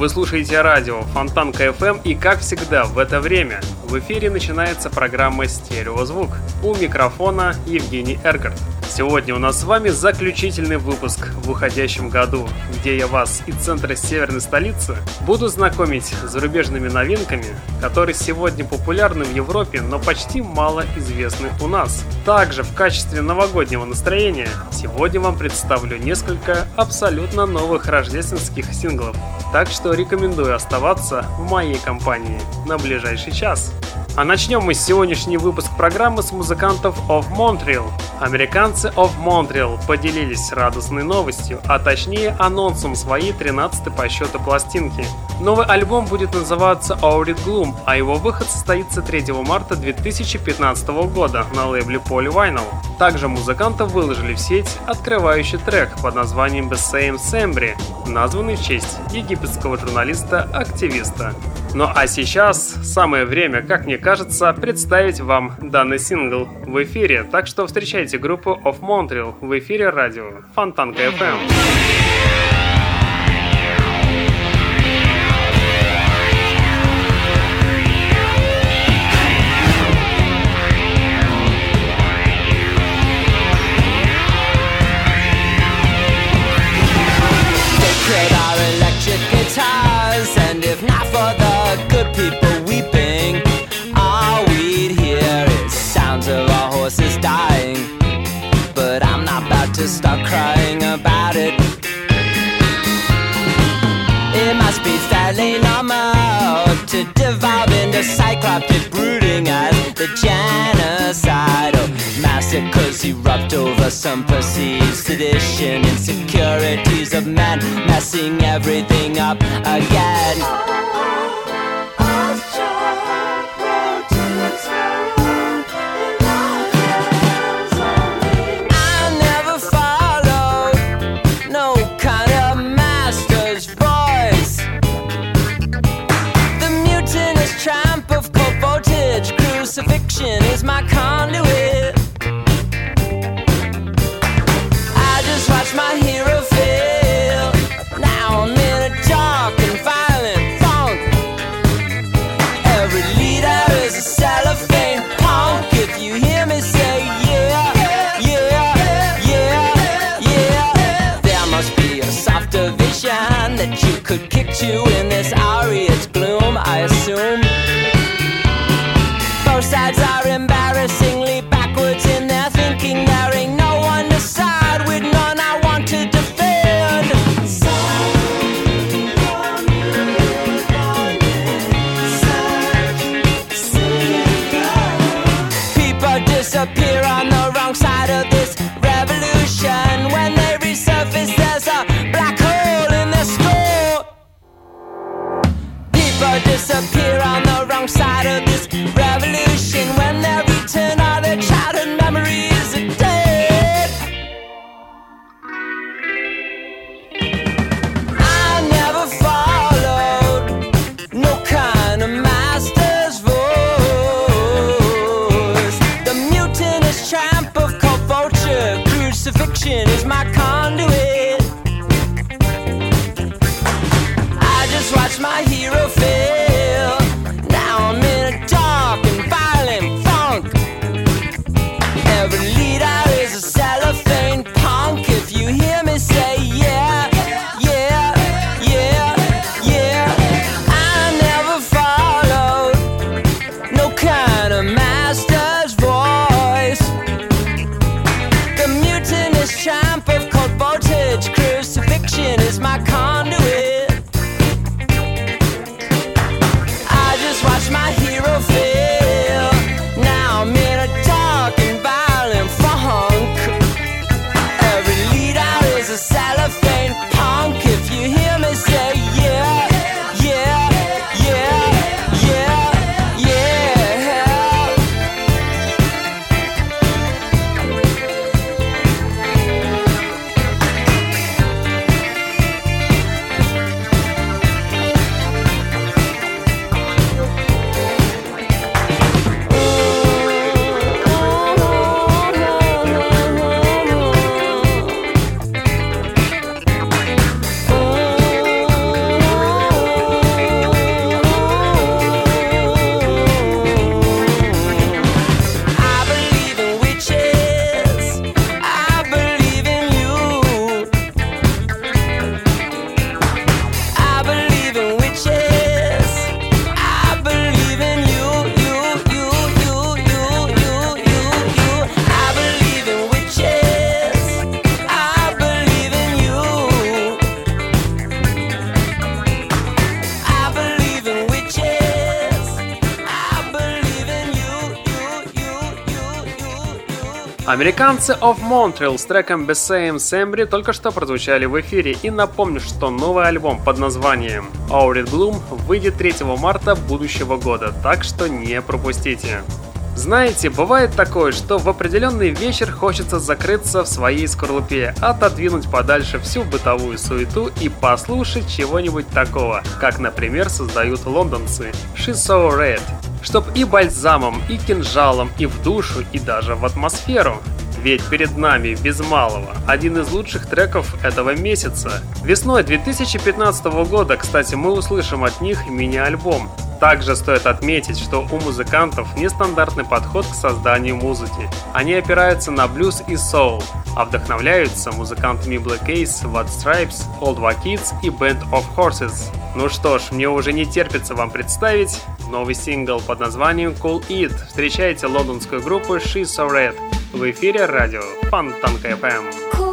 Вы слушаете радио Фонтанка FM и, как всегда, в это время в эфире начинается программа «Стереозвук». У микрофона Евгений Эргард. Сегодня у нас с вами заключительный выпуск в выходящем году, где я вас из центра северной столицы буду знакомить с зарубежными новинками, которые сегодня популярны в Европе, но почти мало известны у нас. Также в качестве новогоднего настроения сегодня вам представлю несколько абсолютно новых рождественских синглов. Так что рекомендую оставаться в моей компании на ближайший час. А начнем мы сегодняшний выпуск программы с музыкантов of Montreal. Американцы of Montreal поделились радостной новостью, а точнее анонсом своей 13 по счету пластинки. Новый альбом будет называться Aurid Gloom, а его выход состоится 3 марта 2015 года на лейбле Poly Vinyl. Также музыканты выложили в сеть открывающий трек под названием The Same Sembri, названный в честь египетского журналиста-активиста. Ну а сейчас самое время, как мне кажется, представить вам данный сингл в эфире, так что встречайте группу Of Montreal в эфире радио Фонтанка FM. The genocidal massacres erupt over some perceived sedition, insecurities of men messing everything up again. Could kick you in this aria's Американцы of Montreal с треком The Same Sembri только что прозвучали в эфире и напомню, что новый альбом под названием Aurid Bloom выйдет 3 марта будущего года, так что не пропустите. Знаете, бывает такое, что в определенный вечер хочется закрыться в своей скорлупе, отодвинуть подальше всю бытовую суету и послушать чего-нибудь такого, как, например, создают лондонцы She's So Red чтоб и бальзамом, и кинжалом, и в душу, и даже в атмосферу. Ведь перед нами, без малого, один из лучших треков этого месяца. Весной 2015 года, кстати, мы услышим от них мини-альбом. Также стоит отметить, что у музыкантов нестандартный подход к созданию музыки. Они опираются на блюз и соул, а вдохновляются музыкантами Black Ace, What Stripes, Old Kids и Band of Horses. Ну что ж, мне уже не терпится вам представить новый сингл под названием Cool It. Встречайте лондонскую группу She's So Red в эфире радио Фонтанка FM. Стереозвук.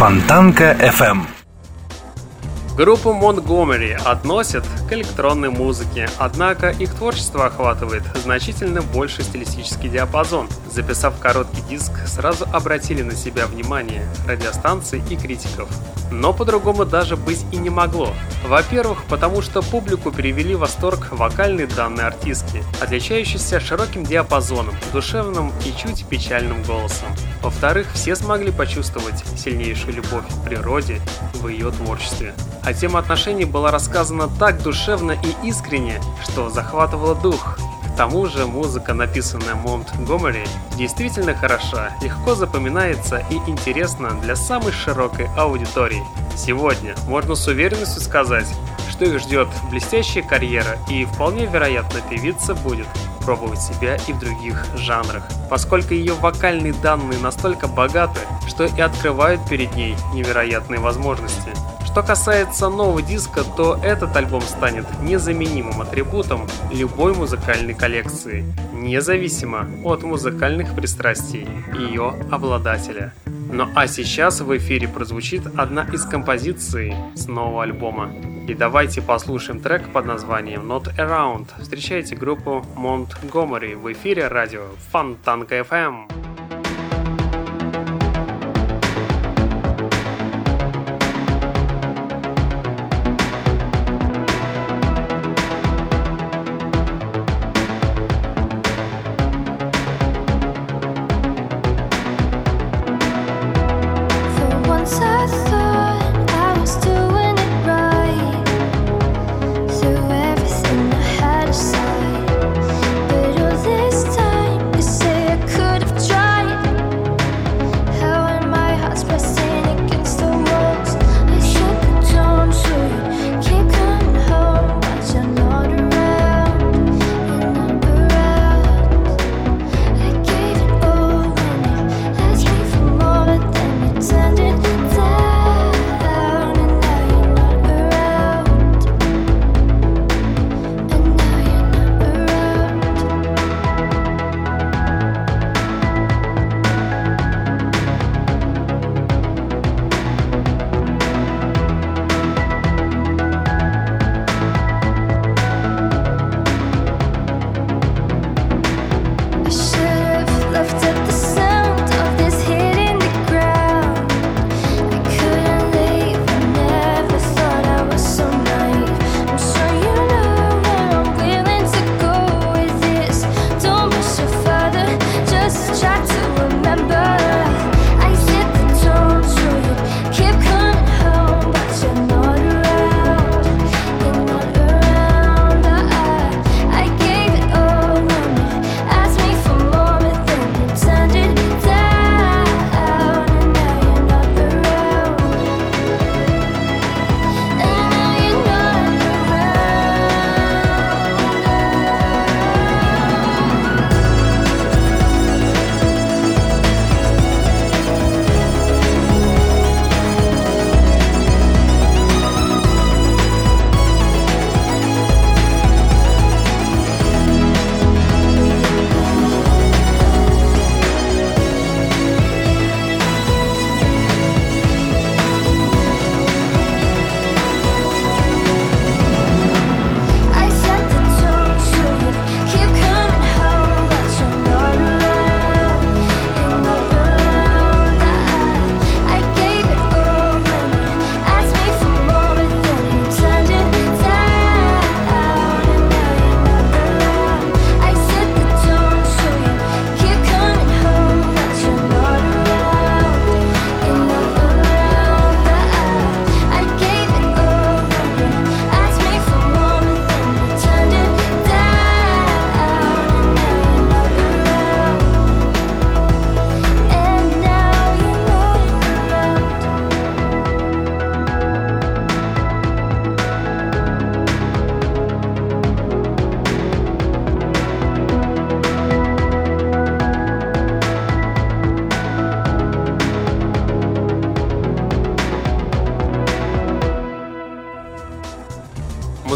Фонтанка FM. Группу Montgomery относят к электронной музыке, однако их творчество охватывает значительно больше стилистический диапазон. Записав короткий диск, сразу обратили на себя внимание радиостанций и критиков. Но по-другому даже быть и не могло. Во-первых, потому что публику перевели в восторг вокальные данные артистки, отличающиеся широким диапазоном, душевным и чуть печальным голосом. Во-вторых, все смогли почувствовать сильнейшую любовь к природе в ее творчестве. А тема отношений была рассказана так душевно и искренне, что захватывала дух. К тому же музыка, написанная Монтгомери, действительно хороша, легко запоминается и интересна для самой широкой аудитории. Сегодня можно с уверенностью сказать, что их ждет блестящая карьера и вполне вероятно певица будет пробовать себя и в других жанрах, поскольку ее вокальные данные настолько богаты, что и открывают перед ней невероятные возможности. Что касается нового диска, то этот альбом станет незаменимым атрибутом любой музыкальной коллекции, независимо от музыкальных пристрастий ее обладателя. Ну а сейчас в эфире прозвучит одна из композиций с нового альбома. И давайте послушаем трек под названием Not Around. Встречайте группу Montgomery в эфире радио Фонтанка FM.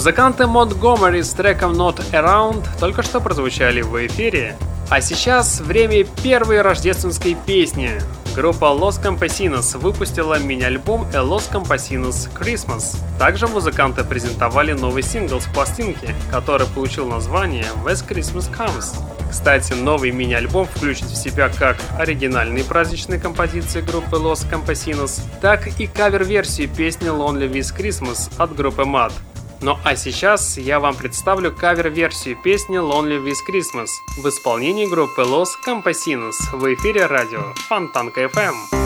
Музыканты Montgomery с треком Not Around только что прозвучали в эфире. А сейчас время первой рождественской песни. Группа Los Campesinos выпустила мини-альбом A Los Campesinos Christmas. Также музыканты презентовали новый сингл с пластинки, который получил название West Christmas Comes. Кстати, новый мини-альбом включит в себя как оригинальные праздничные композиции группы Los Campesinos, так и кавер-версию песни Lonely With Christmas от группы Mad. Ну а сейчас я вам представлю кавер-версию песни Lonely With Christmas в исполнении группы Los Campesinos в эфире радио Фонтанка FM.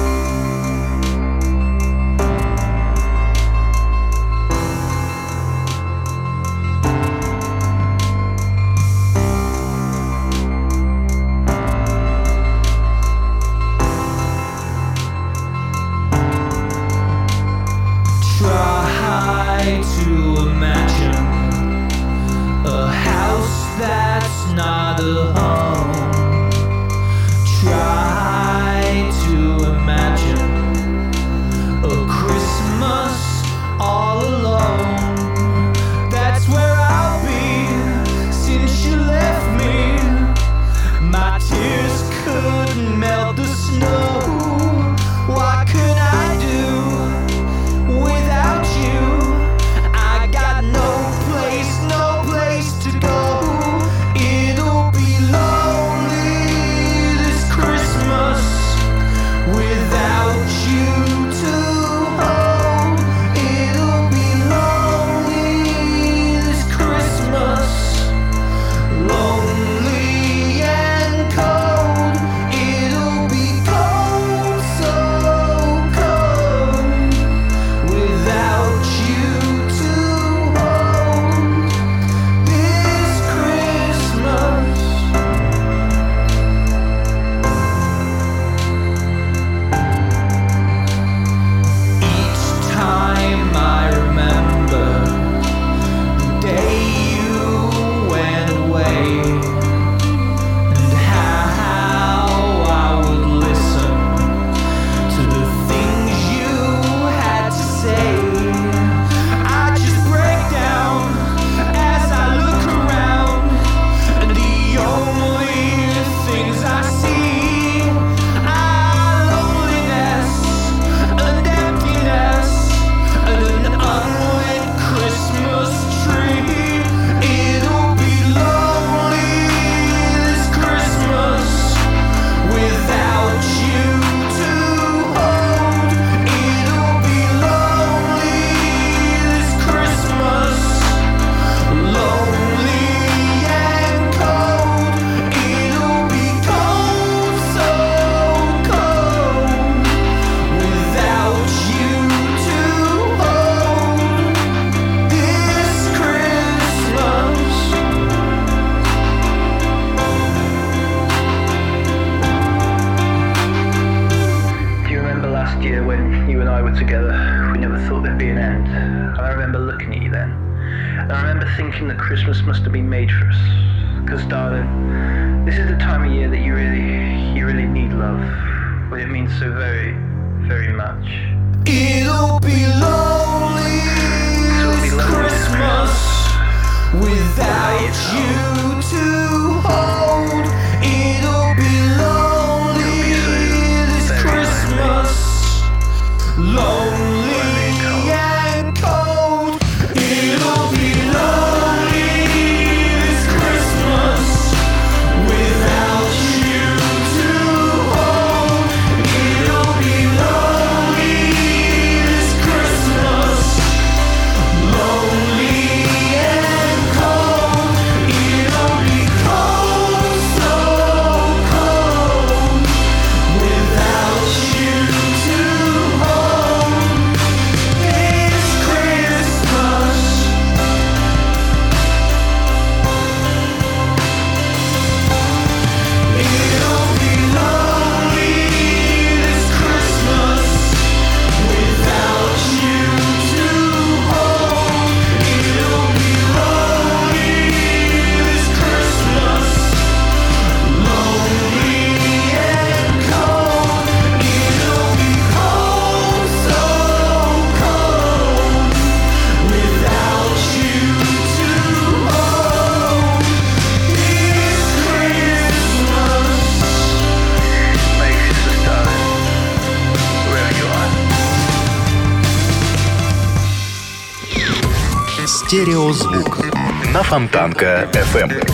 Фонтанка FM.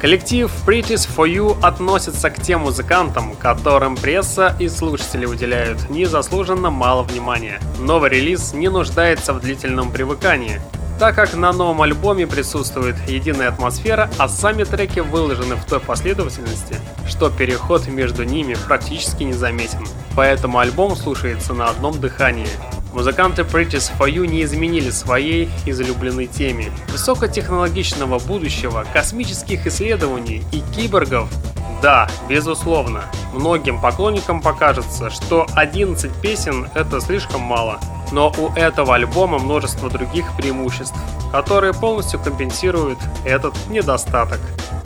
Коллектив Pretty's For You относится к тем музыкантам, которым пресса и слушатели уделяют незаслуженно мало внимания. Новый релиз не нуждается в длительном привыкании, так как на новом альбоме присутствует единая атмосфера, а сами треки выложены в той последовательности, что переход между ними практически незаметен. Поэтому альбом слушается на одном дыхании. Музыканты Pretty's For You не изменили своей излюбленной теме. Высокотехнологичного будущего, космических исследований и киборгов да, безусловно. Многим поклонникам покажется, что 11 песен это слишком мало. Но у этого альбома множество других преимуществ, которые полностью компенсируют этот недостаток.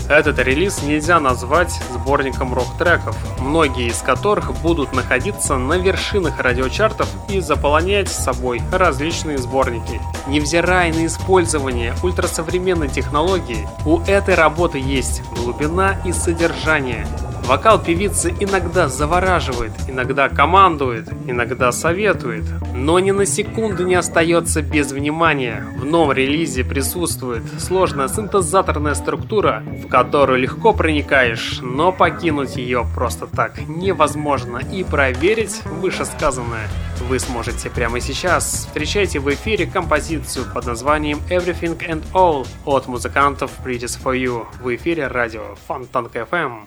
Этот релиз нельзя назвать сборником рок-треков, многие из которых будут находиться на вершинах радиочартов и заполонять собой различные сборники. Невзирая на использование ультрасовременной технологии, у этой работы есть глубина и содержание, Вокал певицы иногда завораживает, иногда командует, иногда советует, но ни на секунду не остается без внимания. В новом релизе присутствует сложная синтезаторная структура, в которую легко проникаешь, но покинуть ее просто так невозможно и проверить вышесказанное вы сможете прямо сейчас. Встречайте в эфире композицию под названием Everything and All от музыкантов Pretty's For You в эфире радио Фонтанка FM.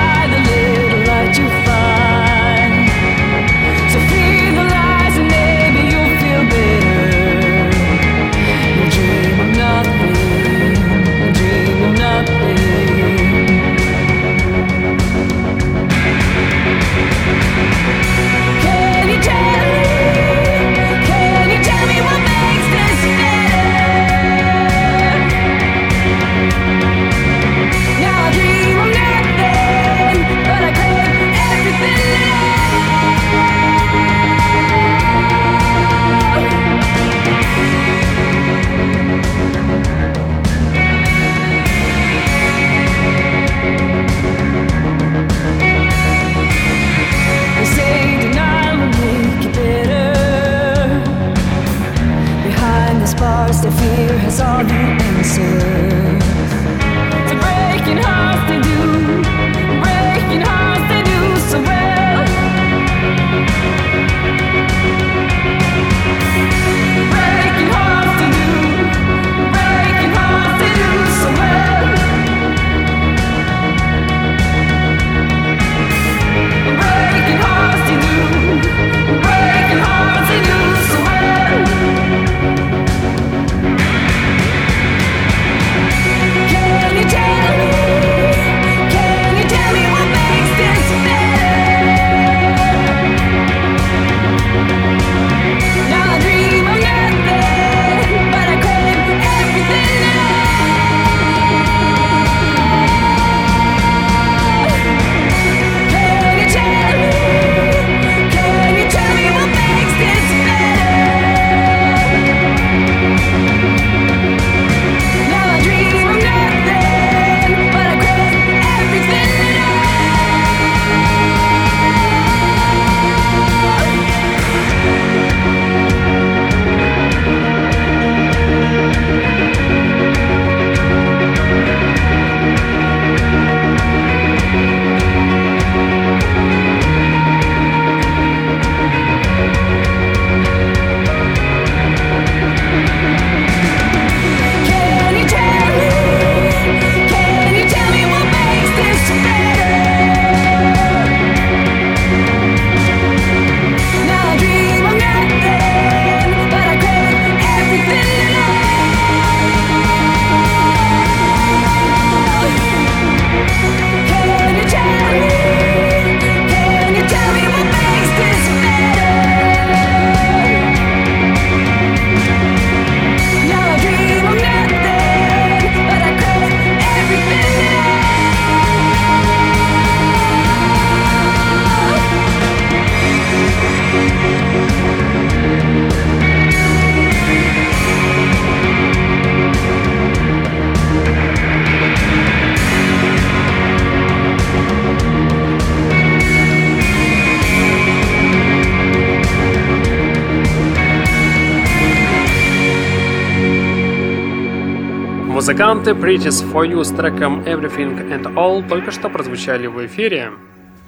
Музыканты Pretty's For You с треком Everything and All только что прозвучали в эфире.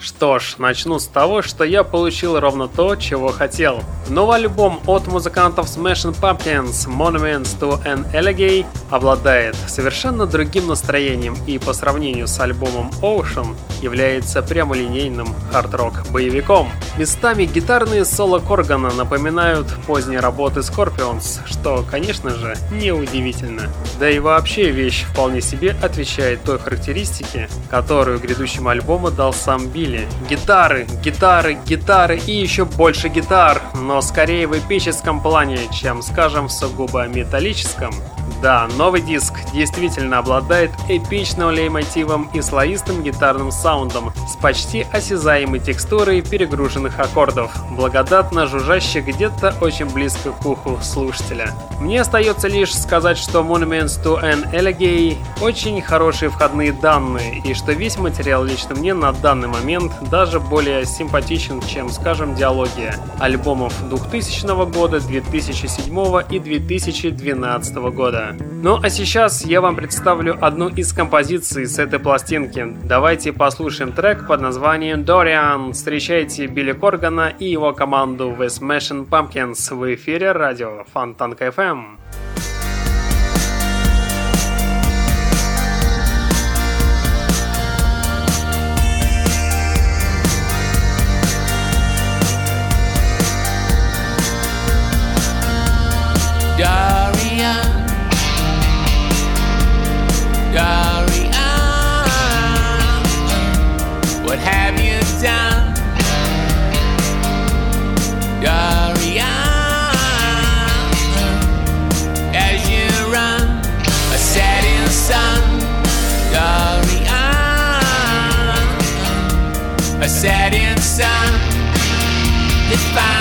Что ж, начну с того, что я получил ровно то, чего хотел. Новый альбом от музыкантов Smashing Pumpkins Monuments to an Elegy обладает совершенно другим настроением и по сравнению с альбомом Ocean является прямолинейным хард-рок боевиком. Местами гитарные соло Коргана напоминают поздние работы Scorpions, что, конечно же, неудивительно. Да и вообще вещь вполне себе отвечает той характеристике, которую грядущему альбому дал сам Билли стиле. Гитары, гитары, гитары и еще больше гитар, но скорее в эпическом плане, чем, скажем, в сугубо металлическом. Да, новый диск действительно обладает эпичным леймотивом и слоистым гитарным саундом с почти осязаемой текстурой перегруженных аккордов, благодатно жужжащих где-то очень близко к уху слушателя. Мне остается лишь сказать, что Monuments to an Elegy очень хорошие входные данные и что весь материал лично мне на данный момент даже более симпатичен, чем, скажем, диалогия альбомов 2000 года, 2007 и 2012 года. Ну а сейчас я вам представлю одну из композиций с этой пластинки. Давайте послушаем трек под названием Dorian. Встречайте Билли Коргана и его команду The Smashing Pumpkins в эфире радио Фонтанка FM. setting sun. This fire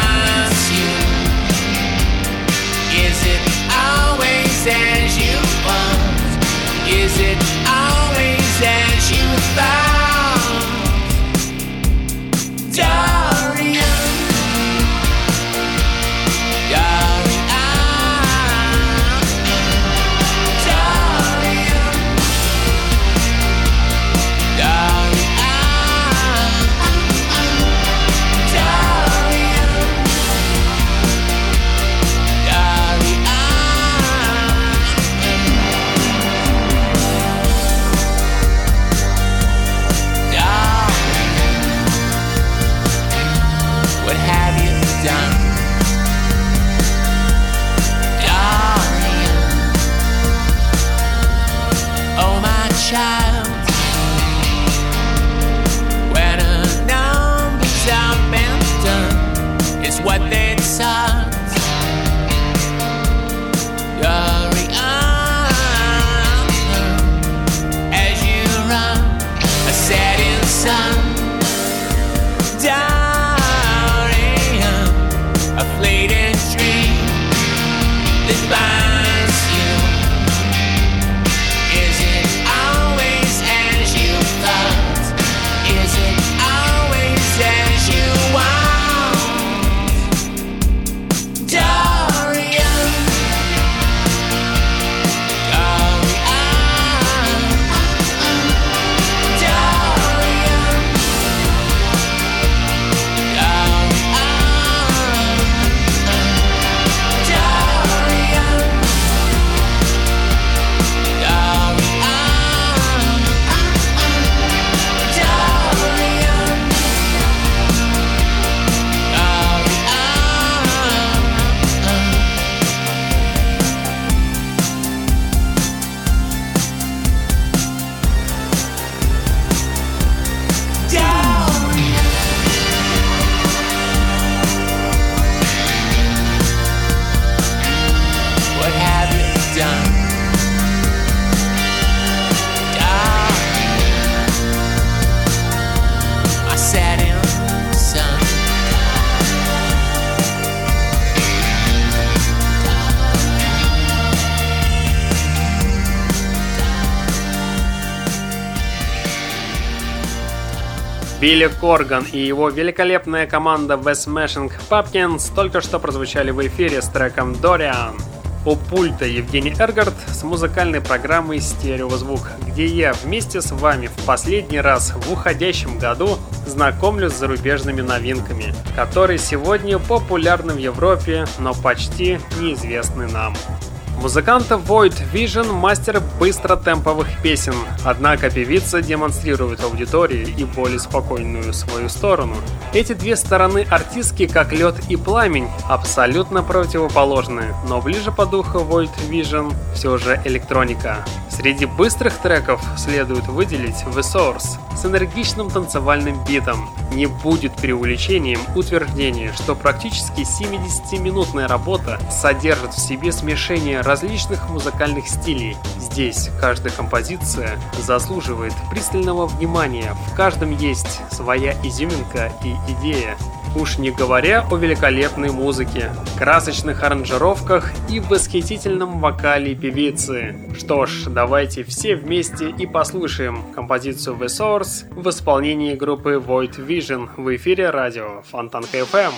Билли Корган и его великолепная команда The Smashing Pumpkins только что прозвучали в эфире с треком Dorian. У пульта Евгений Эргард с музыкальной программой «Стереозвук», где я вместе с вами в последний раз в уходящем году знакомлю с зарубежными новинками, которые сегодня популярны в Европе, но почти неизвестны нам. Музыканта Void Vision – мастер быстротемповых песен, однако певица демонстрирует аудитории и более спокойную свою сторону. Эти две стороны артистки, как лед и пламень, абсолютно противоположны, но ближе по духу Void Vision все же электроника. Среди быстрых треков следует выделить The Source с энергичным танцевальным битом. Не будет преувеличением утверждение, что практически 70-минутная работа содержит в себе смешение различных музыкальных стилей. Здесь каждая композиция заслуживает пристального внимания, в каждом есть своя изюминка и идея. Уж не говоря о великолепной музыке, красочных аранжировках и восхитительном вокале певицы. Что ж, давайте все вместе и послушаем композицию The Source в исполнении группы Void Vision в эфире радио Фонтанка FM.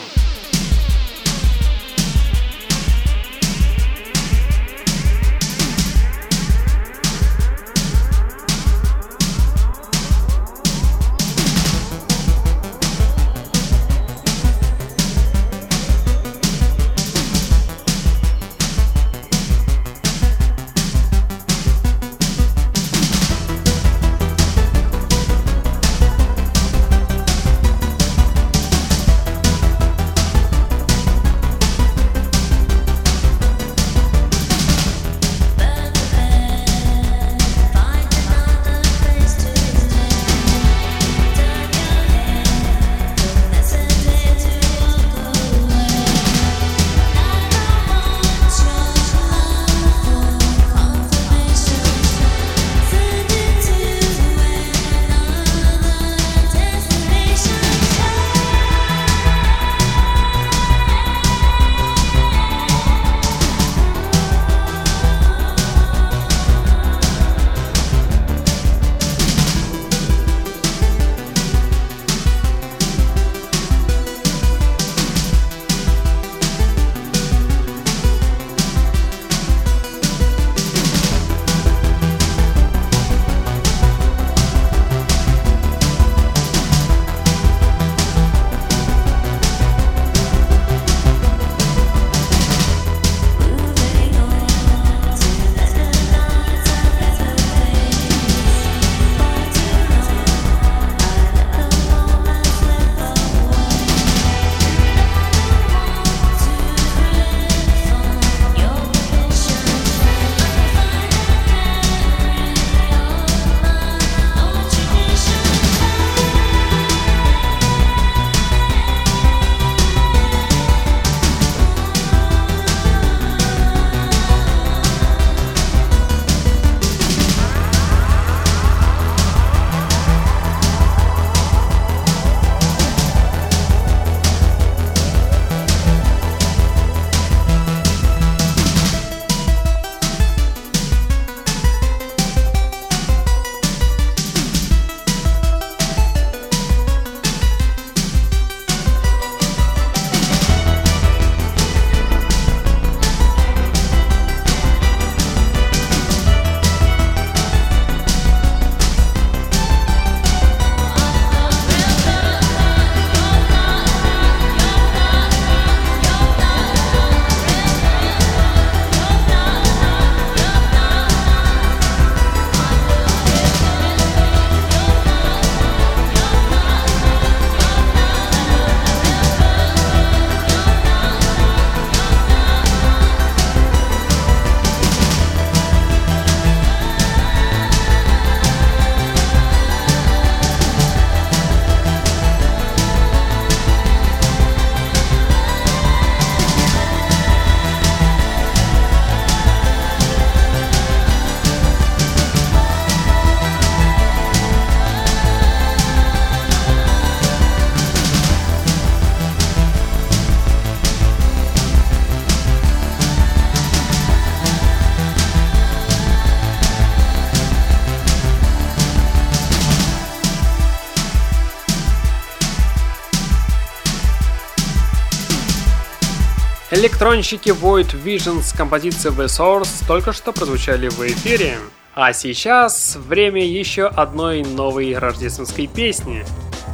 Электронщики Void Vision с композицией The Source только что прозвучали в эфире. А сейчас время еще одной новой рождественской песни.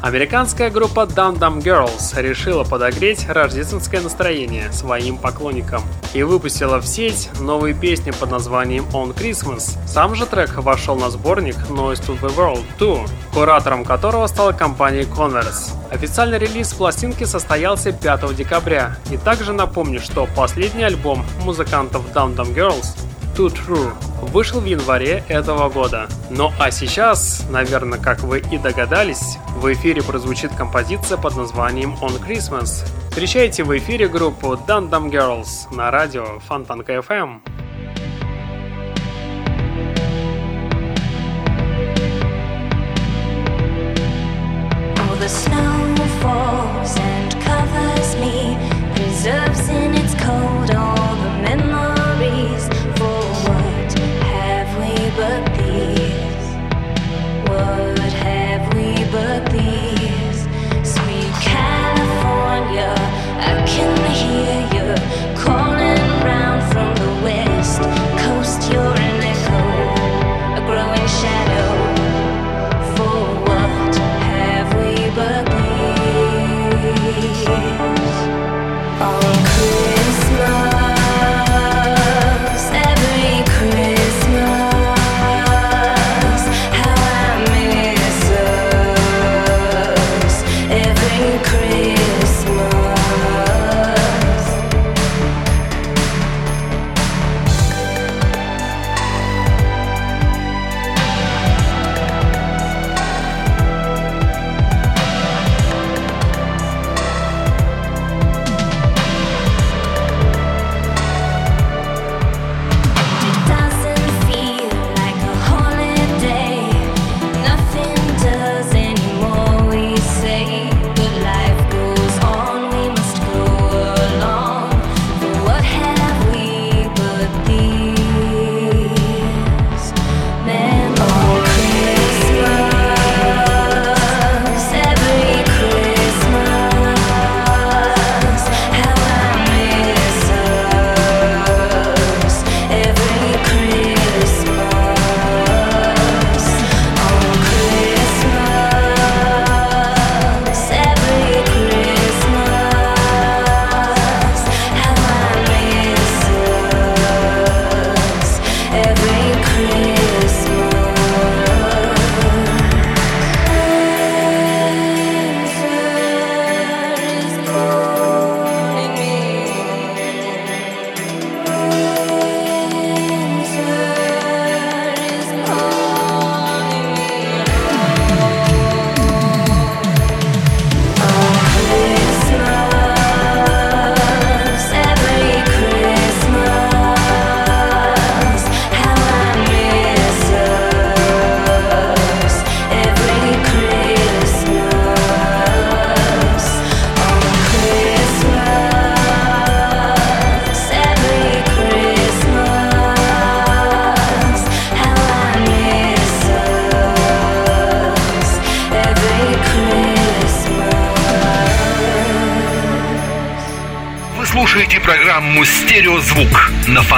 Американская группа Dum Dum Girls решила подогреть рождественское настроение своим поклонникам и выпустила в сеть новые песни под названием On Christmas. Сам же трек вошел на сборник Noise to the World 2, куратором которого стала компания Converse. Официальный релиз пластинки состоялся 5 декабря. И также напомню, что последний альбом музыкантов Dum Dum Girls Too True вышел в январе этого года. Ну а сейчас, наверное, как вы и догадались, в эфире прозвучит композиция под названием On Christmas. Встречайте в эфире группу Dun Dum Girls на радио Фонтанка FM.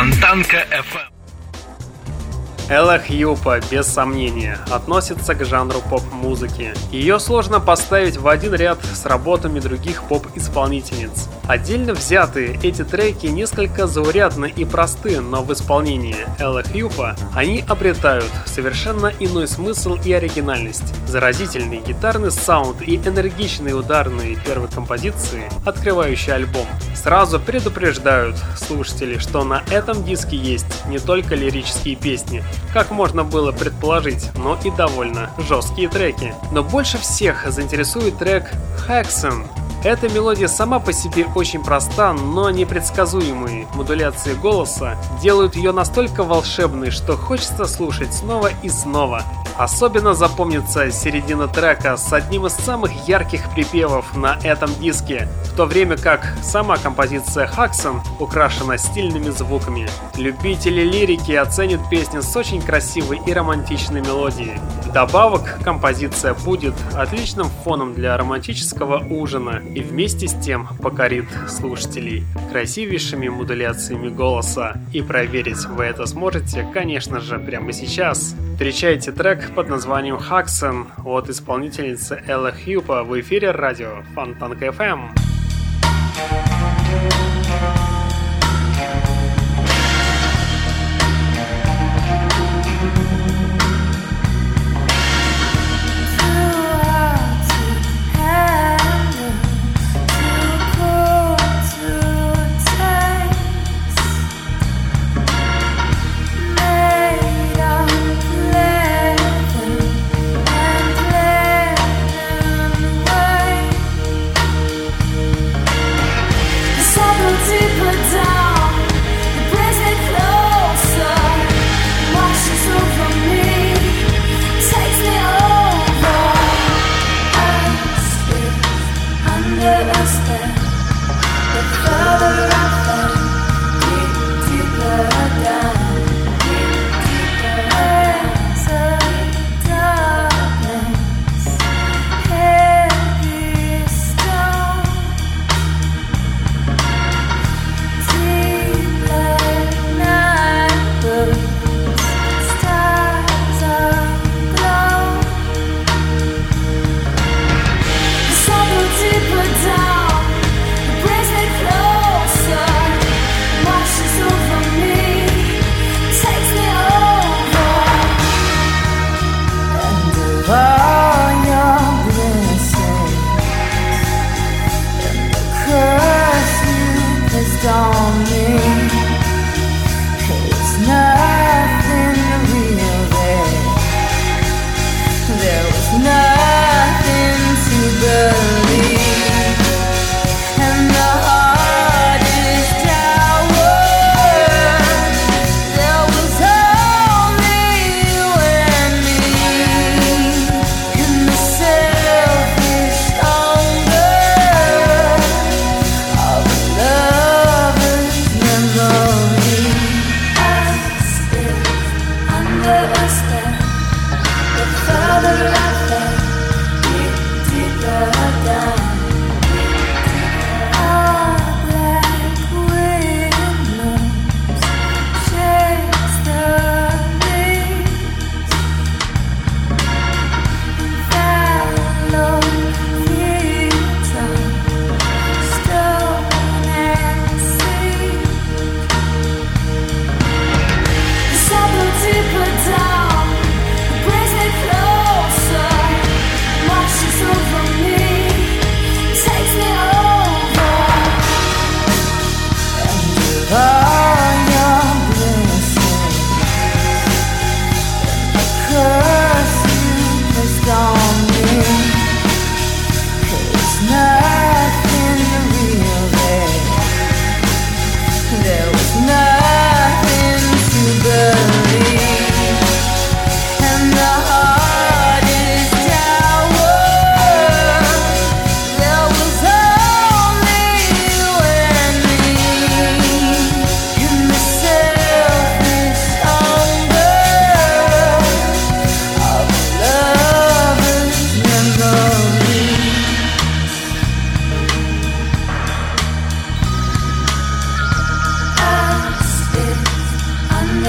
Фонтанка FM. Элла Хьюпа, без сомнения, относится к жанру поп-музыки. Ее сложно поставить в один ряд с работами других поп-исполнительниц. Отдельно взятые эти треки несколько заурядны и просты, но в исполнении Элла Хьюпа они обретают совершенно иной смысл и оригинальность. Заразительный гитарный саунд и энергичные ударные первой композиции, открывающие альбом, сразу предупреждают слушателей, что на этом диске есть не только лирические песни, как можно было предположить, но и довольно жесткие треки. Но больше всех заинтересует трек Hexen. Эта мелодия сама по себе очень проста, но непредсказуемые модуляции голоса делают ее настолько волшебной, что хочется слушать снова и снова. Особенно запомнится середина трека с одним из самых ярких припевов на этом диске, в то время как сама композиция Хаксон украшена стильными звуками. Любители лирики оценят песню с очень красивой и романтичной мелодией. Вдобавок, композиция будет отличным фоном для романтического ужина и вместе с тем покорит слушателей красивейшими модуляциями голоса. И проверить вы это сможете, конечно же, прямо сейчас. Встречайте трек под названием «Хаксон» от исполнительницы Элла Хьюпа в эфире радио Фонтанка FM.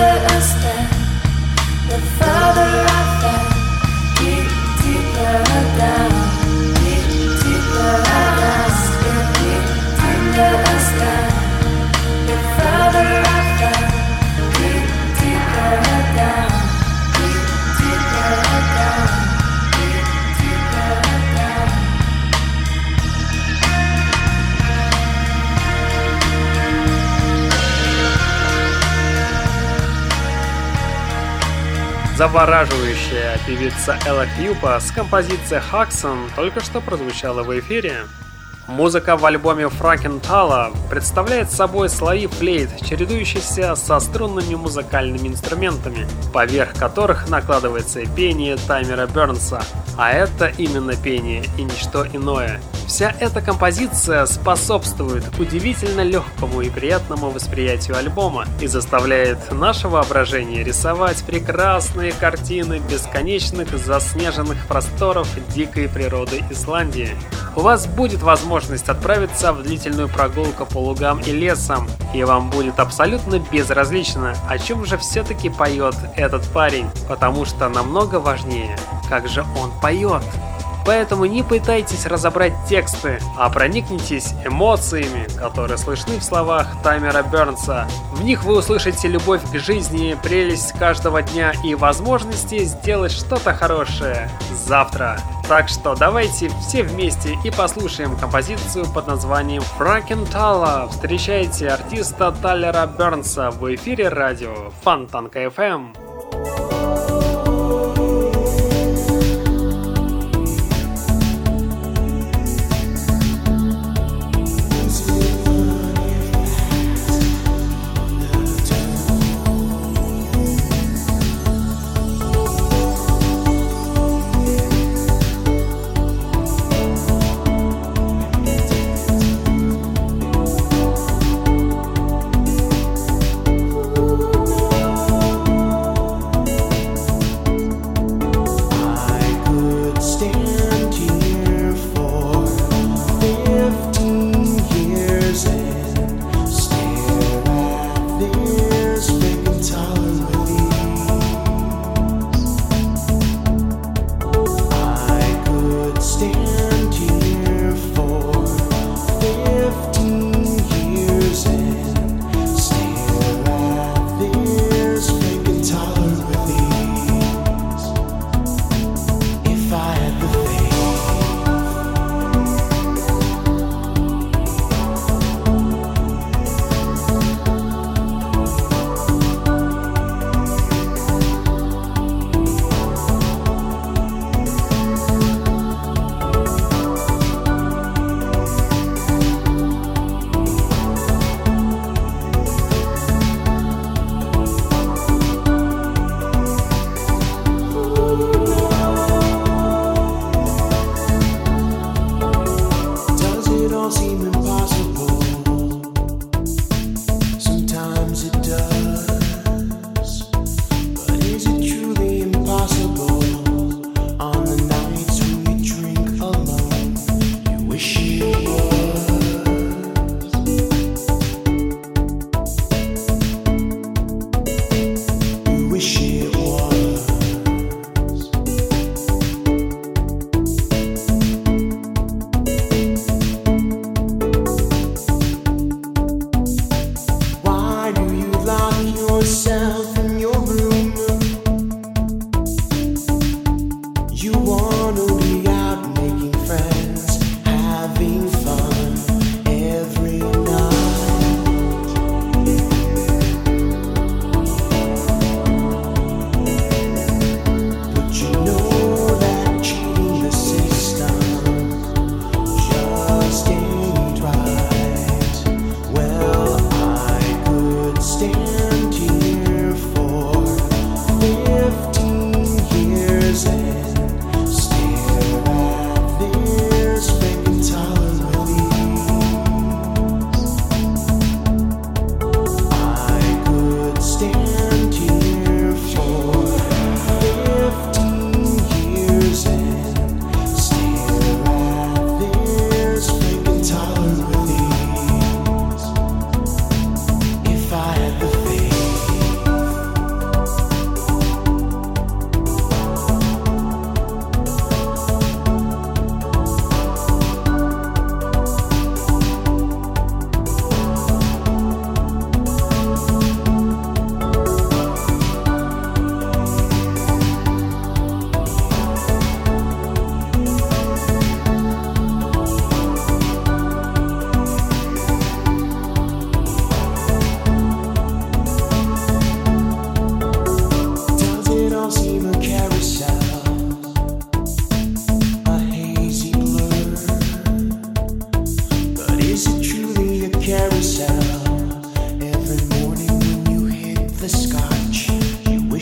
further I dead, the further I fall. Завораживающая певица Элла Хьюпа с композицией «Хаксон» только что прозвучала в эфире. Музыка в альбоме Фракентала представляет собой слои флейт, чередующиеся со струнными музыкальными инструментами, поверх которых накладывается пение таймера Бернса. А это именно пение и ничто иное. Вся эта композиция способствует удивительно легкому и приятному восприятию альбома и заставляет наше воображение рисовать прекрасные картины бесконечных заснеженных просторов дикой природы Исландии. У вас будет возможность отправиться в длительную прогулку по лугам и лесам, и вам будет абсолютно безразлично, о чем же все-таки поет этот парень, потому что намного важнее, как же он поет. Поэтому не пытайтесь разобрать тексты, а проникнитесь эмоциями, которые слышны в словах Таймера Бернса. В них вы услышите любовь к жизни, прелесть каждого дня и возможности сделать что-то хорошее завтра. Так что давайте все вместе и послушаем композицию под названием Фракентала. Встречайте артиста Таллера Бернса в эфире радио Фонтанка FM.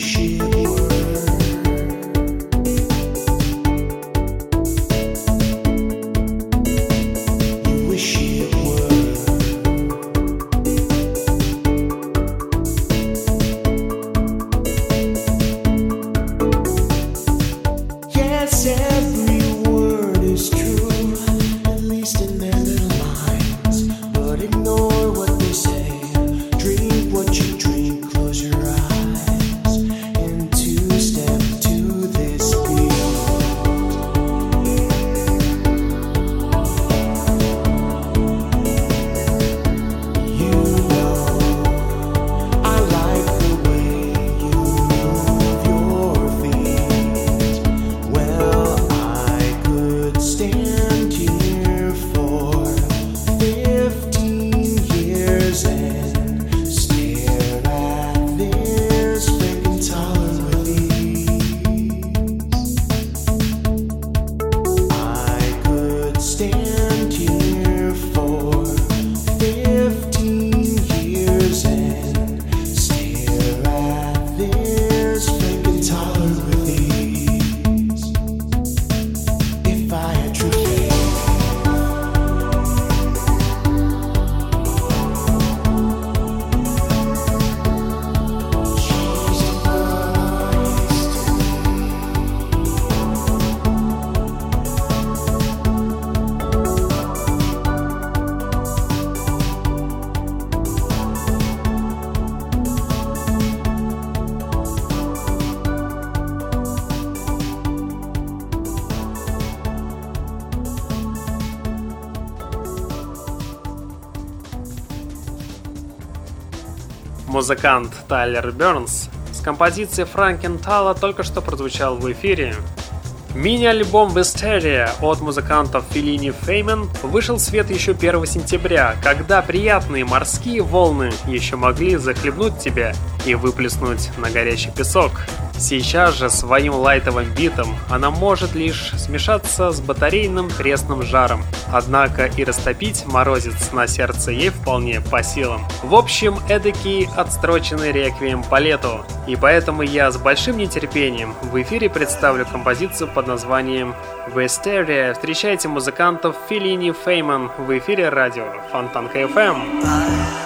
She. Музыкант Тайлер Бернс с композицией Франкен Тала только что прозвучал в эфире. Мини-альбом Wisteria от музыкантов Филини Феймен вышел в свет еще 1 сентября, когда приятные морские волны еще могли захлебнуть тебя и выплеснуть на горячий песок. Сейчас же своим лайтовым битом она может лишь смешаться с батарейным пресным жаром, однако и растопить морозец на сердце ей вполне по силам. В общем, эдакий отстроченный реквием по лету, и поэтому я с большим нетерпением в эфире представлю композицию под названием Вестерия. Встречайте музыкантов Филини Фейман в эфире радио Фонтанка FM.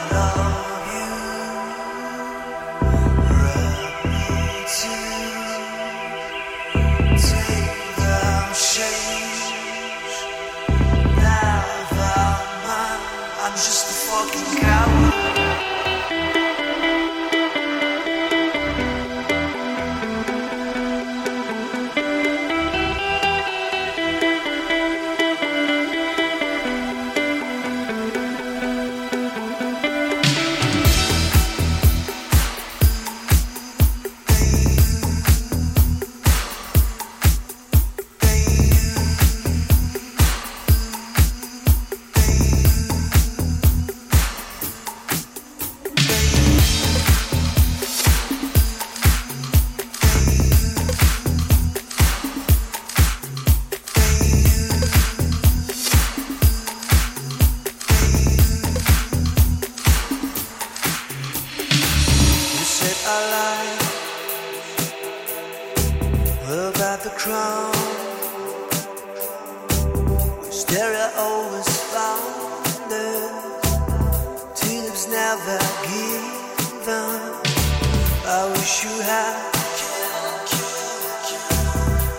You have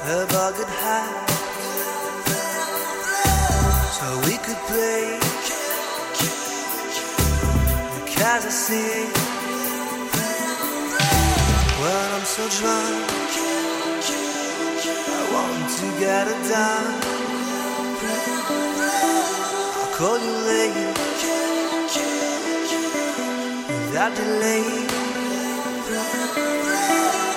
a bucket hat so we could play. Because I see when I'm so drunk, I want to get it done. I'll call you late without delay. うん。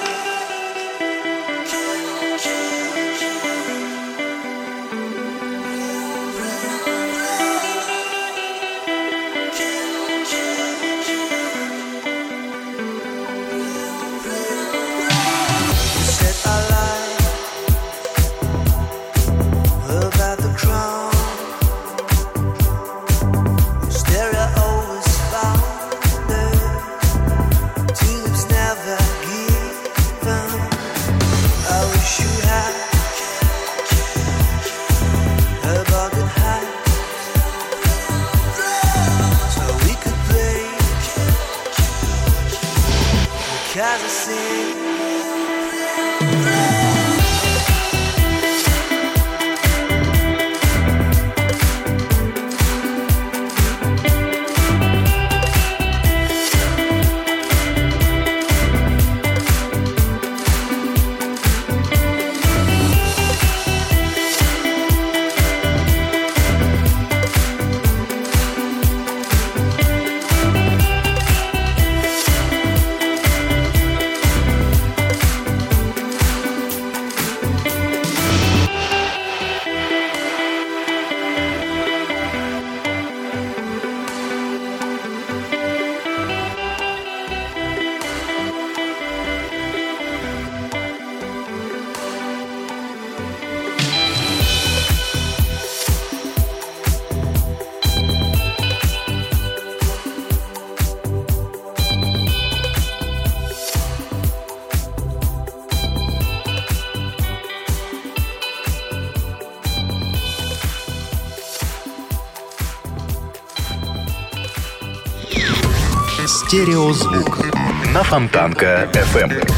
Стереозвук на Фонтанка FM.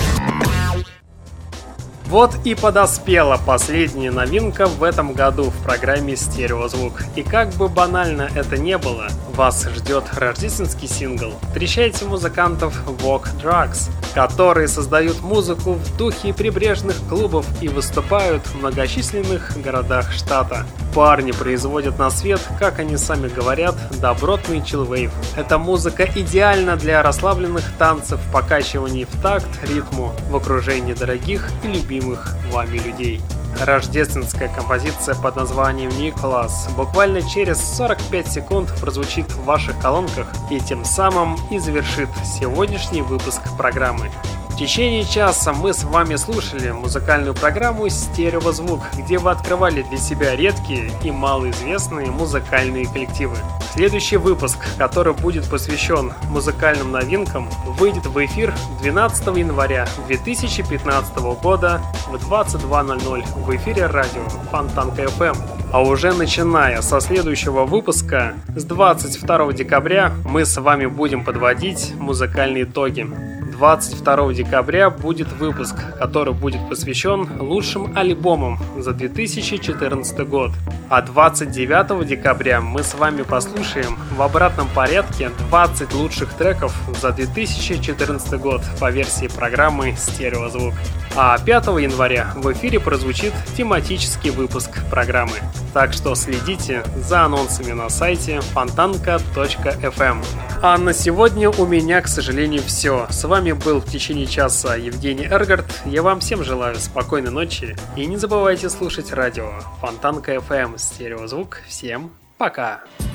Вот и подоспела последняя новинка в этом году в программе «Стереозвук». И как бы банально это не было, вас ждет рождественский сингл. Встречайте музыкантов Walk Drugs, которые создают музыку в духе прибрежных клубов и выступают в многочисленных городах штата. Парни производят на свет, как они сами говорят, добротный чилвейв. Эта музыка идеальна для расслабленных танцев, покачиваний в такт ритму в окружении дорогих и любимых вами людей. Рождественская композиция под названием «Николас» буквально через 45 секунд прозвучит в ваших колонках и тем самым и завершит сегодняшний выпуск программы. В течение часа мы с вами слушали музыкальную программу «Стереозвук», где вы открывали для себя редкие и малоизвестные музыкальные коллективы. Следующий выпуск, который будет посвящен музыкальным новинкам, выйдет в эфир 12 января 2015 года в 22.00 в эфире радио Фонтанка FM. А уже начиная со следующего выпуска, с 22 декабря, мы с вами будем подводить музыкальные итоги. 22 декабря будет выпуск, который будет посвящен лучшим альбомам за 2014 год. А 29 декабря мы с вами послушаем в обратном порядке 20 лучших треков за 2014 год по версии программы «Стереозвук». А 5 января в эфире прозвучит тематический выпуск программы. Так что следите за анонсами на сайте фонтанка.фм. А на сегодня у меня, к сожалению, все. С вами был в течение часа Евгений Эргард. Я вам всем желаю спокойной ночи. И не забывайте слушать радио Фонтанка FM Стереозвук. Всем пока! I've